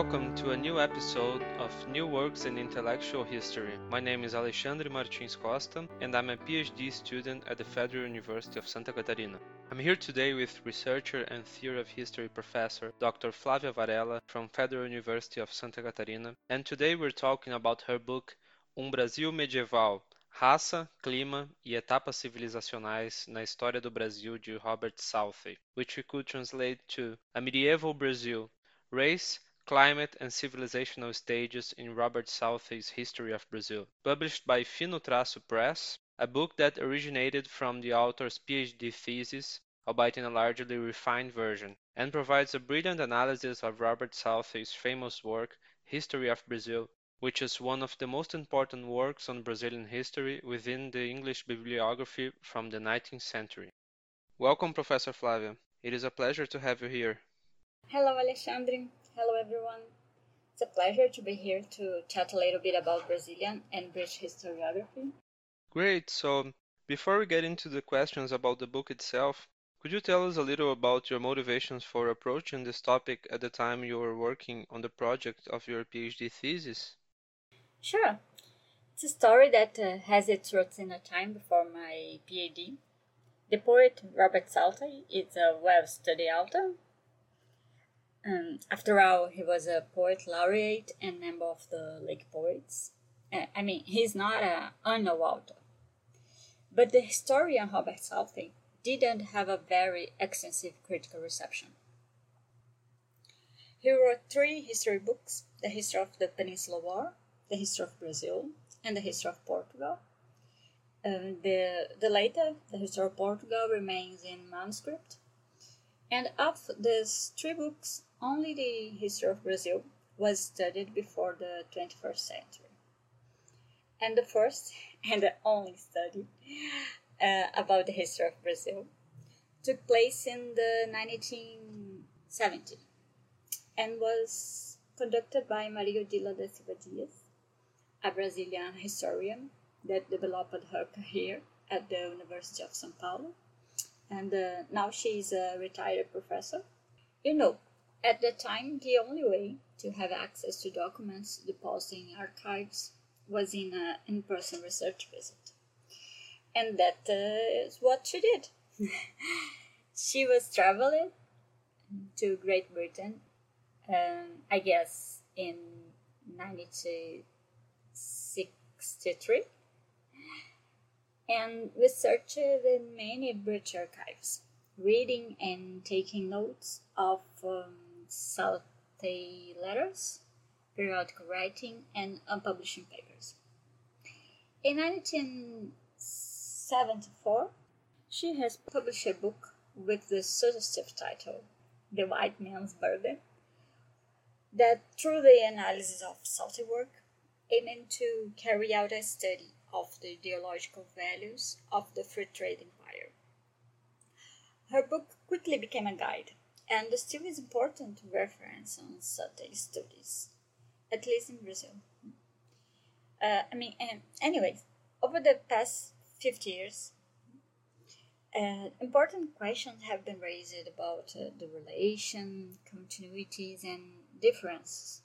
Welcome to a new episode of New Works in Intellectual History. My name is Alexandre Martins Costa, and I'm a PhD student at the Federal University of Santa Catarina. I'm here today with researcher and theory of history professor Dr. Flavia Varella from Federal University of Santa Catarina, and today we're talking about her book Um Brasil Medieval Raça, Clima e Etapas Civilizacionais na História do Brasil de Robert Southey, which we could translate to A Medieval Brazil, Race, Climate and Civilizational Stages in Robert Southey's History of Brazil, published by Fino Traço Press, a book that originated from the author's PhD thesis, albeit in a largely refined version, and provides a brilliant analysis of Robert Southey's famous work, History of Brazil, which is one of the most important works on Brazilian history within the English bibliography from the 19th century. Welcome, Professor Flavia. It is a pleasure to have you here. Hello, Alexandre. Hello, everyone. It's a pleasure to be here to chat a little bit about Brazilian and British historiography. Great. So, before we get into the questions about the book itself, could you tell us a little about your motivations for approaching this topic at the time you were working on the project of your PhD thesis? Sure. It's a story that uh, has its roots in a time before my PhD. The poet Robert Southey is a well-studied author. Um, after all, he was a poet laureate and member of the Lake Poets. Uh, I mean, he's not an unknown author. But the historian Robert Southey didn't have a very extensive critical reception. He wrote three history books the history of the Peninsular War, the history of Brazil and the history of Portugal. Uh, the, the later, the history of Portugal, remains in manuscript. And of these three books, only the history of Brazil was studied before the 21st century. And the first and the only study uh, about the history of Brazil took place in the 1970 and was conducted by Maria Odila da Silva Dias a Brazilian historian that developed her career at the University of São Paulo, and uh, now she's a retired professor. You know, at that time, the only way to have access to documents deposited in archives was in an in person research visit. And that uh, is what she did. she was traveling to Great Britain, um, I guess in 92 63 and researched in many British archives, reading and taking notes of um, Southey letters, periodical writing, and unpublished papers. In 1974, she has published a book with the suggestive title, The White Man's Burden, that through the analysis of Southey work aiming to carry out a study of the ideological values of the free trade empire. Her book quickly became a guide, and still is important reference on certain studies, at least in Brazil. Uh, I mean, anyways, over the past 50 years, uh, important questions have been raised about uh, the relation, continuities, and differences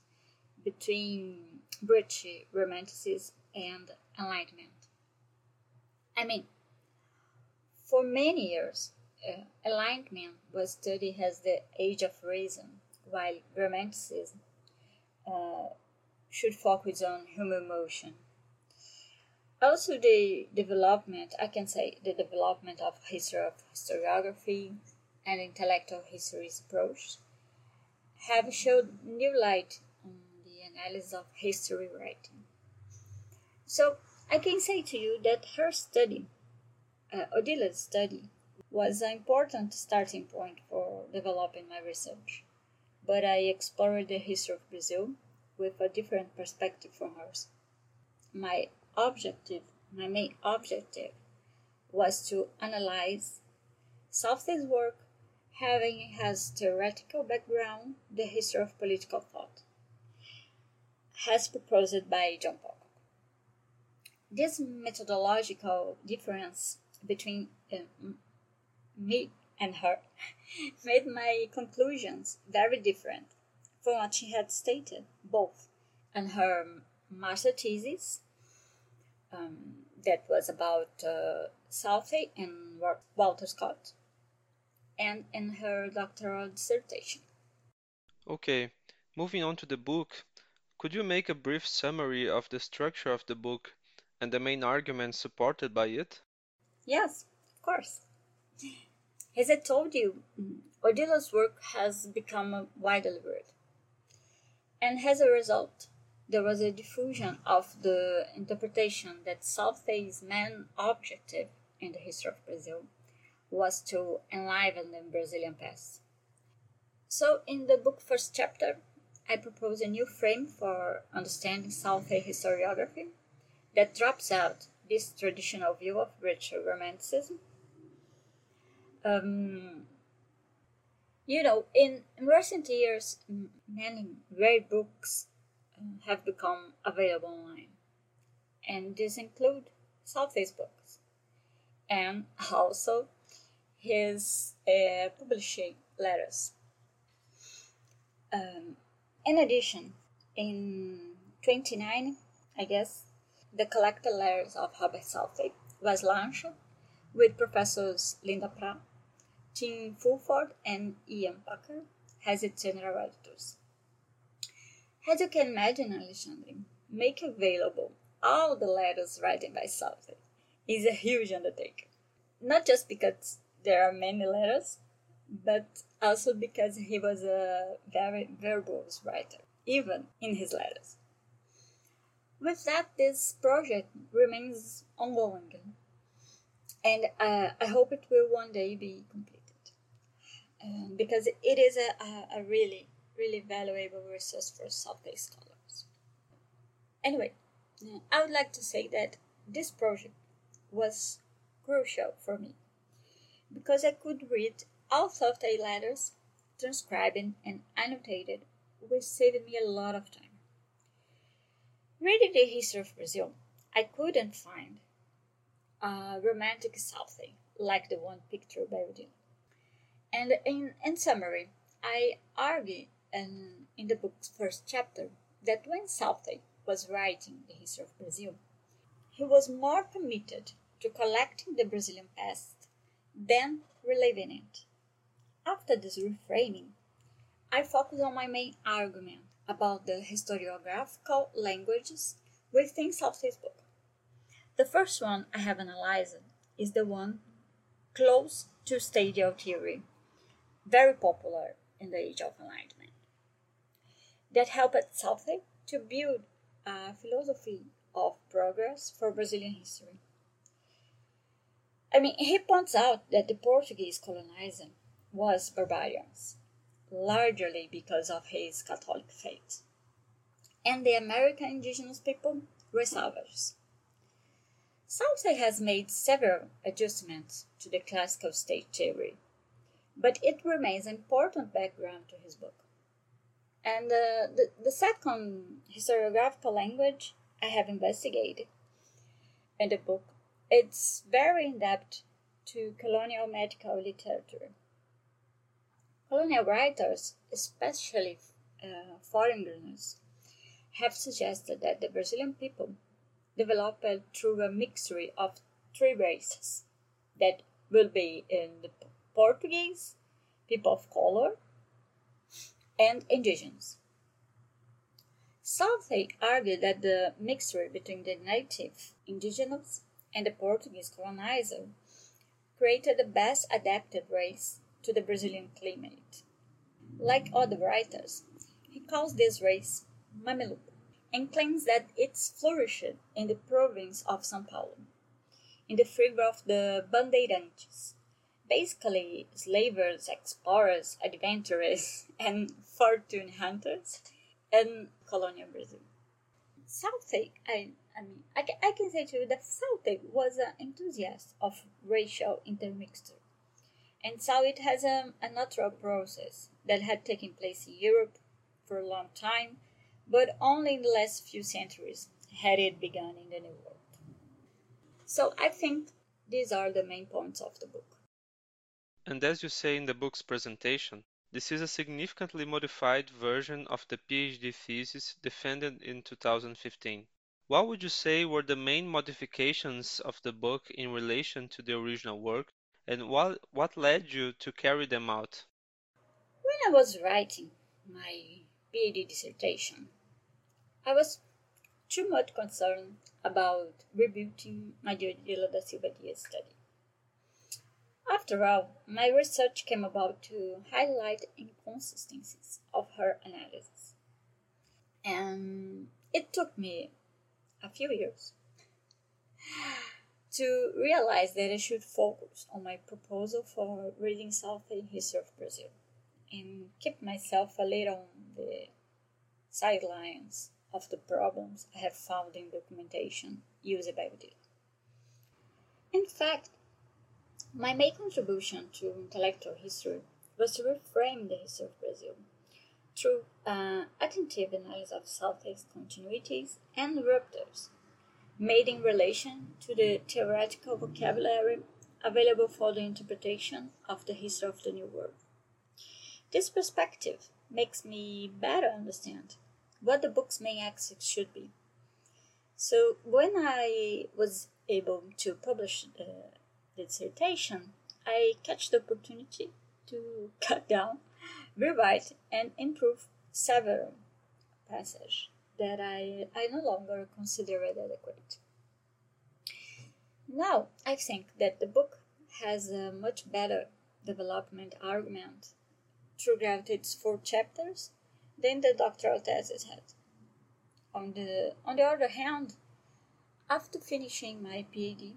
between British Romanticism and Enlightenment. I mean, for many years, uh, Enlightenment was studied as the age of reason, while Romanticism uh, should focus on human emotion. Also, the development, I can say, the development of history of historiography and intellectual history's approach have showed new light on the analysis of history writing. So I can say to you that her study, uh, Odila's study, was an important starting point for developing my research. But I explored the history of Brazil with a different perspective from hers. My objective, my main objective, was to analyze Southey's work having as theoretical background the history of political thought as proposed by John Pocock. This methodological difference between uh, me and her made my conclusions very different from what she had stated, both in her master thesis, um, that was about uh, Southey and Walter Scott, and in her doctoral dissertation. Okay, moving on to the book, could you make a brief summary of the structure of the book and the main arguments supported by it? Yes, of course. As I told you, mm-hmm. Odila's work has become widely read. And as a result, there was a diffusion of the interpretation that Southey's main objective in the history of Brazil was to enliven the Brazilian past. So, in the book first chapter, I propose a new frame for understanding Southey historiography that drops out this traditional view of British Romanticism. Um, you know, in, in recent years, many great books uh, have become available online, and these include Southey's books, and also his uh, publishing letters. Um, in addition, in 29, I guess, the collected letters of Robert Southey was launched with professors Linda Pratt, Tim Fulford, and Ian Packer as its general editors. As you can imagine, Alexandre, make available all the letters written by Southey is a huge undertaking. Not just because there are many letters, but also because he was a very verbose writer, even in his letters. With that, this project remains ongoing, and uh, I hope it will one day be completed. Um, because it is a, a, a, really, really valuable resource for Southey scholars. Anyway, I would like to say that this project was crucial for me because I could read all Southey letters, transcribing and annotated, which saved me a lot of time. Reading the history of Brazil, I couldn't find a romantic Southey like the one pictured by Odila. And in, in summary, I argue in, in the book's first chapter that when Southey was writing the history of Brazil, he was more committed to collecting the Brazilian past than reliving it. After this reframing, I focus on my main argument about the historiographical languages within Southey's book. The first one I have analyzed is the one close to stadial theory, very popular in the Age of Enlightenment, that helped Southey to build a philosophy of progress for Brazilian history. I mean, he points out that the Portuguese colonizer was barbarians, largely because of his Catholic faith, and the American indigenous people were savages. Southey has made several adjustments to the classical state theory, but it remains an important background to his book. And uh, the, the second historiographical language I have investigated in the book it's very in depth to colonial medical literature. Colonial writers, especially uh, foreigners, have suggested that the Brazilian people developed through a mixture of three races that will be in the Portuguese, people of color, and indigenous. Southey argued that the mixture between the native indigenous and the Portuguese colonizer created the best adapted race to the Brazilian climate. Like other writers, he calls this race Mameluco and claims that it flourished in the province of São Paulo, in the figure of the bandeirantes, basically slavers, explorers, adventurers, and fortune hunters in colonial Brazil. Southey, I I mean, I, can, I can say to you that Southey was an enthusiast of racial intermixture and so it has a, a natural process that had taken place in Europe for a long time, but only in the last few centuries had it begun in the New World. So I think these are the main points of the book. And as you say in the book's presentation, This is a significantly modified version of the PhD thesis defended in 2015. What would you say were the main modifications of the book in relation to the original work, and what, what led you to carry them out? When I was writing my PhD dissertation, I was too much concerned about rebuilding Maria da Silva study. After all, my research came about to highlight inconsistencies of her analysis. And it took me a few years to realize that I should focus on my proposal for reading Southey History of Brazil and keep myself a little on the sidelines of the problems I have found in documentation used by Odila. In fact, my main contribution to intellectual history was to reframe the history of Brazil through an attentive analysis of Southey's continuities and ruptures made in relation to the theoretical vocabulary available for the interpretation of the history of the New World. This perspective makes me better understand what the book's main axis should be. So when I was able to publish the dissertation, I catch the opportunity to cut down, rewrite, and improve several passages that I, I no longer consider adequate. Now, I think that the book has a much better development argument throughout its four chapters than the doctoral thesis had. On the, on the other hand, after finishing my PhD,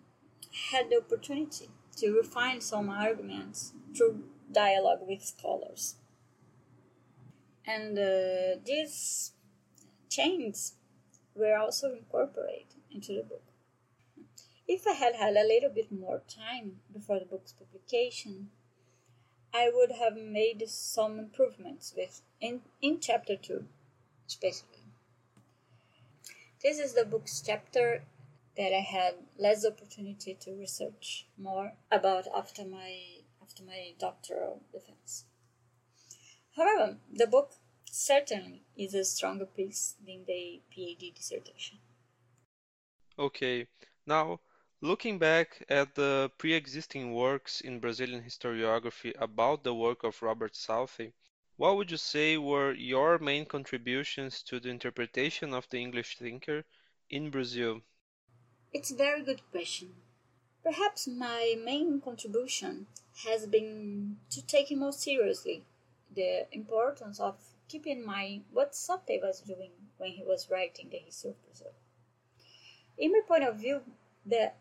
had the opportunity to refine some arguments through dialogue with scholars. And uh, these changes were also incorporated into the book. If I had had a little bit more time before the book's publication, I would have made some improvements with in, in chapter 2 especially. This is the book's chapter that I had less opportunity to research more about after my after my doctoral defense. However, the book certainly is a stronger piece than the PhD dissertation. Okay, now Looking back at the pre-existing works in Brazilian historiography about the work of Robert Southey, what would you say were your main contributions to the interpretation of the English thinker in Brazil? It's a very good question. Perhaps my main contribution has been to take more seriously the importance of keeping in mind what Southey was doing when he was writing the history of Brazil. In my point of view, the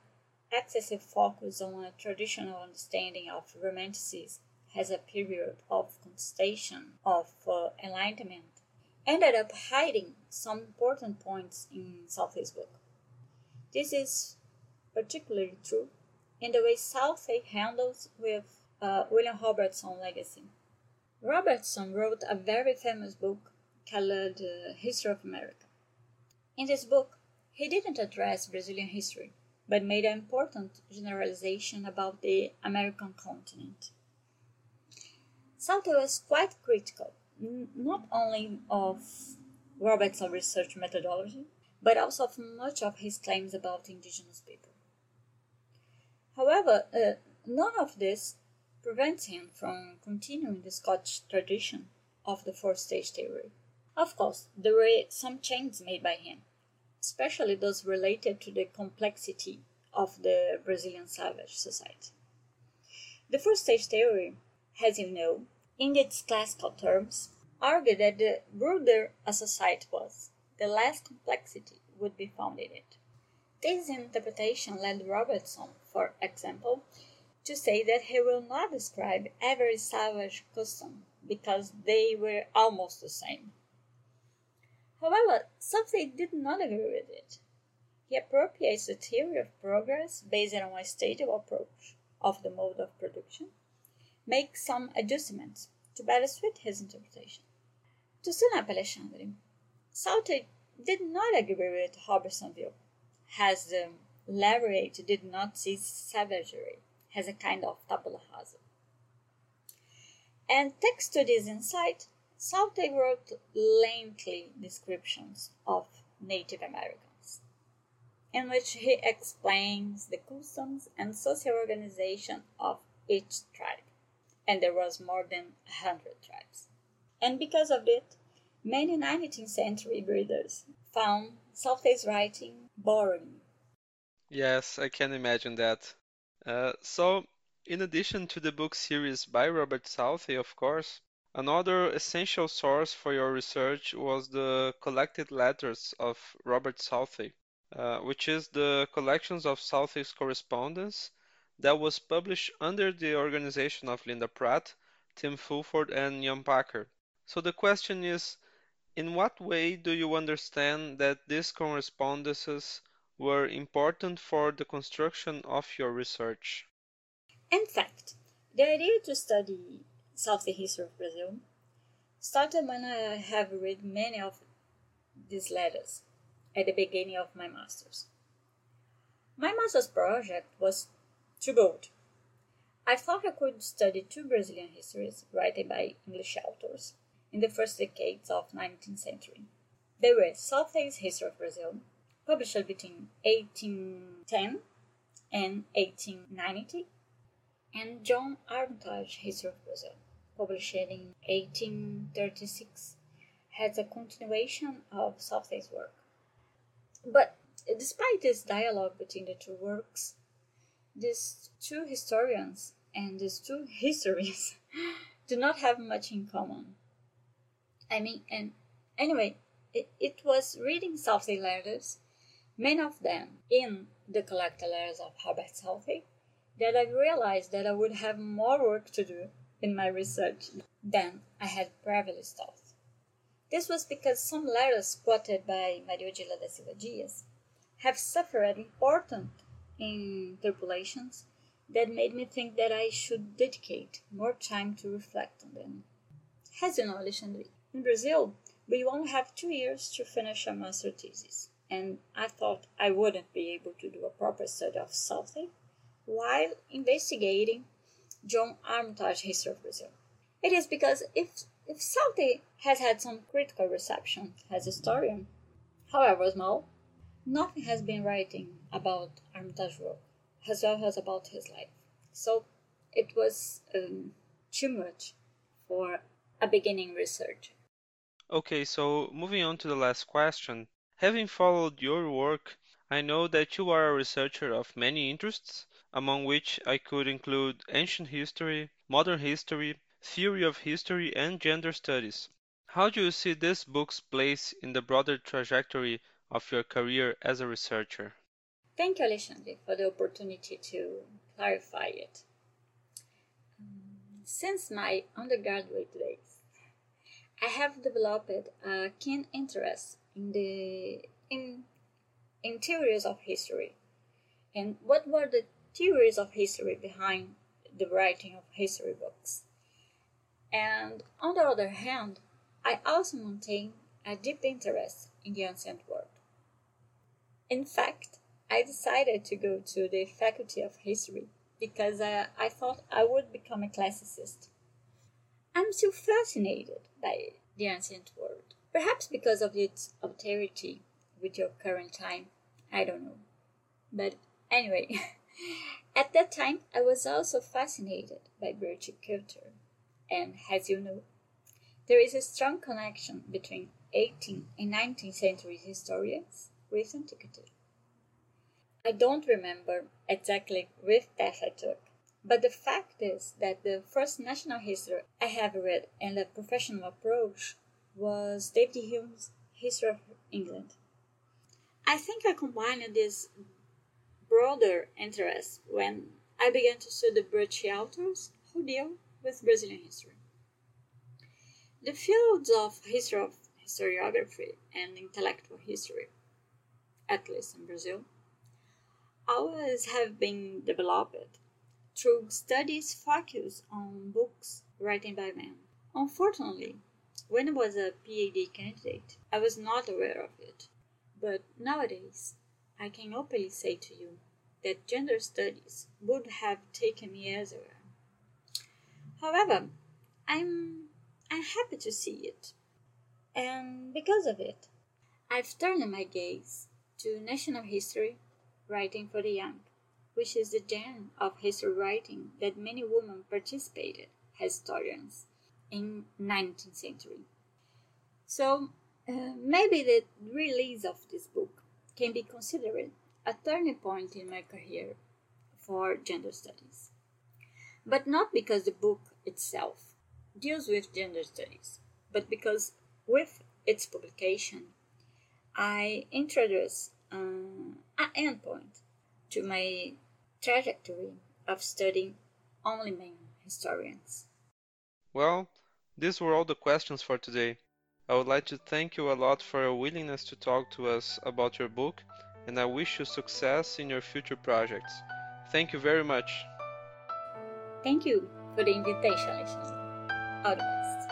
excessive focus on a traditional understanding of Romanticism as a period of contestation of uh, enlightenment ended up hiding some important points in Southey's book. This is particularly true in the way Southey handles with uh, William Robertson legacy. Robertson wrote a very famous book called uh, History of America. In this book, he didn't address Brazilian history, but made an important generalization about the American continent. Southey was quite critical, not only of Robertson's research methodology, but also of much of his claims about indigenous people. However, uh, none of this prevents him from continuing the Scotch tradition of the four stage theory. Of course, there were some changes made by him, especially those related to the complexity of the Brazilian savage society. The four stage theory, as you know, in its classical terms, argued that the broader a society was, the less complexity would be found in it. This interpretation led Robertson, for example, to say that he will not describe every savage custom because they were almost the same. However, Southey did not agree with it. He appropriates the theory of progress based on a stative approach of the mode of production, makes some adjustments to better suit his interpretation. To up Alexandre, Southey did not agree with view, as the laureate did not see savagery as a kind of tabula rasa. And thanks to this insight, Southey wrote lengthy descriptions of Native Americans, in which he explains the customs and social organization of each tribe. And there was more than a hundred tribes. And because of it, many 19th century readers found Southey's writing boring. Yes, I can imagine that. Uh, so, in addition to the book series by Robert Southey, of course, another essential source for your research was the collected letters of Robert Southey, uh, which is the collections of Southey's correspondence that was published under the organization of Linda Pratt, Tim Fulford, and Ian Packer. So the question is, in what way do you understand that these correspondences were important for the construction of your research? In fact, the idea to study Southey's history of Brazil started when I have read many of these letters at the beginning of my master's. My master's project was twofold. I thought I could study two Brazilian histories written by English authors in the first decades of 19th century. They were Southey's History of Brazil, published between 1810 and 1890, and John Armitage History of Brazil, published in 1836, has a continuation of Southey's work. But despite this dialogue between the two works, these two historians and these two histories do not have much in common. I mean, and anyway, it, it was reading Southey letters, many of them in the collected letters of Robert Southey, that I realized that I would have more work to do in my research than I had previously thought. This was because some letters quoted by Maria Odila da Silva Dias have suffered important interpolations that made me think that I should dedicate more time to reflect on them. As you know, Alexandre, in Brazil, we only have two years to finish a master thesis, and I thought I wouldn't be able to do a proper study of Southey while investigating John Armitage history of Brazil. It is because if if Southey has had some critical reception as a historian, however small, nothing has been writing about Armitage's work as well as about his life. So it was um, too much for a beginning researcher. Okay, so moving on to the last question. Having followed your work, I know that you are a researcher of many interests, among which I could include ancient history, modern history, theory of history, and gender studies. How do you see this book's place in the broader trajectory of your career as a researcher? Thank you, Alexandre, for the opportunity to clarify it. Um, since my undergraduate days, I have developed a keen interest in the in in theories of history. And what were the theories of history behind the writing of history books? And on the other hand, I also maintain a deep interest in the ancient world. In fact, I decided to go to the Faculty of History because I, I thought I would become a classicist. I'm still fascinated by the ancient world. Perhaps because of its austerity with your current time. I don't know. But anyway, at that time I was also fascinated by British culture. And as you know, there is a strong connection between 18th and 19th century historians with antiquity. I don't remember exactly which path I took, but the fact is that the first national history I have read in a professional approach was David Hume's History of England. I think I combined this broader interest when I began to study British authors who deal with Brazilian history. The fields of history of historiography and intellectual history, at least in Brazil, always have been developed through studies focused on books written by men. Unfortunately, when I was a PhD candidate, I was not aware of it. But nowadays, I can openly say to you that gender studies would have taken me elsewhere. However, I'm I'm happy to see it. And because of it, I've turned my gaze to national history, writing for the young, which is the genre of history writing that many women participated as historians in 19th century. So uh, maybe the release of this book can be considered a turning point in my career for gender studies. But not because the book itself deals with gender studies, but because with its publication, I introduce um, an endpoint to my trajectory of studying only men historians. Well, these were all the questions for today. I would like to thank you a lot for your willingness to talk to us about your book, and I wish you success in your future projects. Thank you very much. Thank you for the invitation, Alexandre. All the best.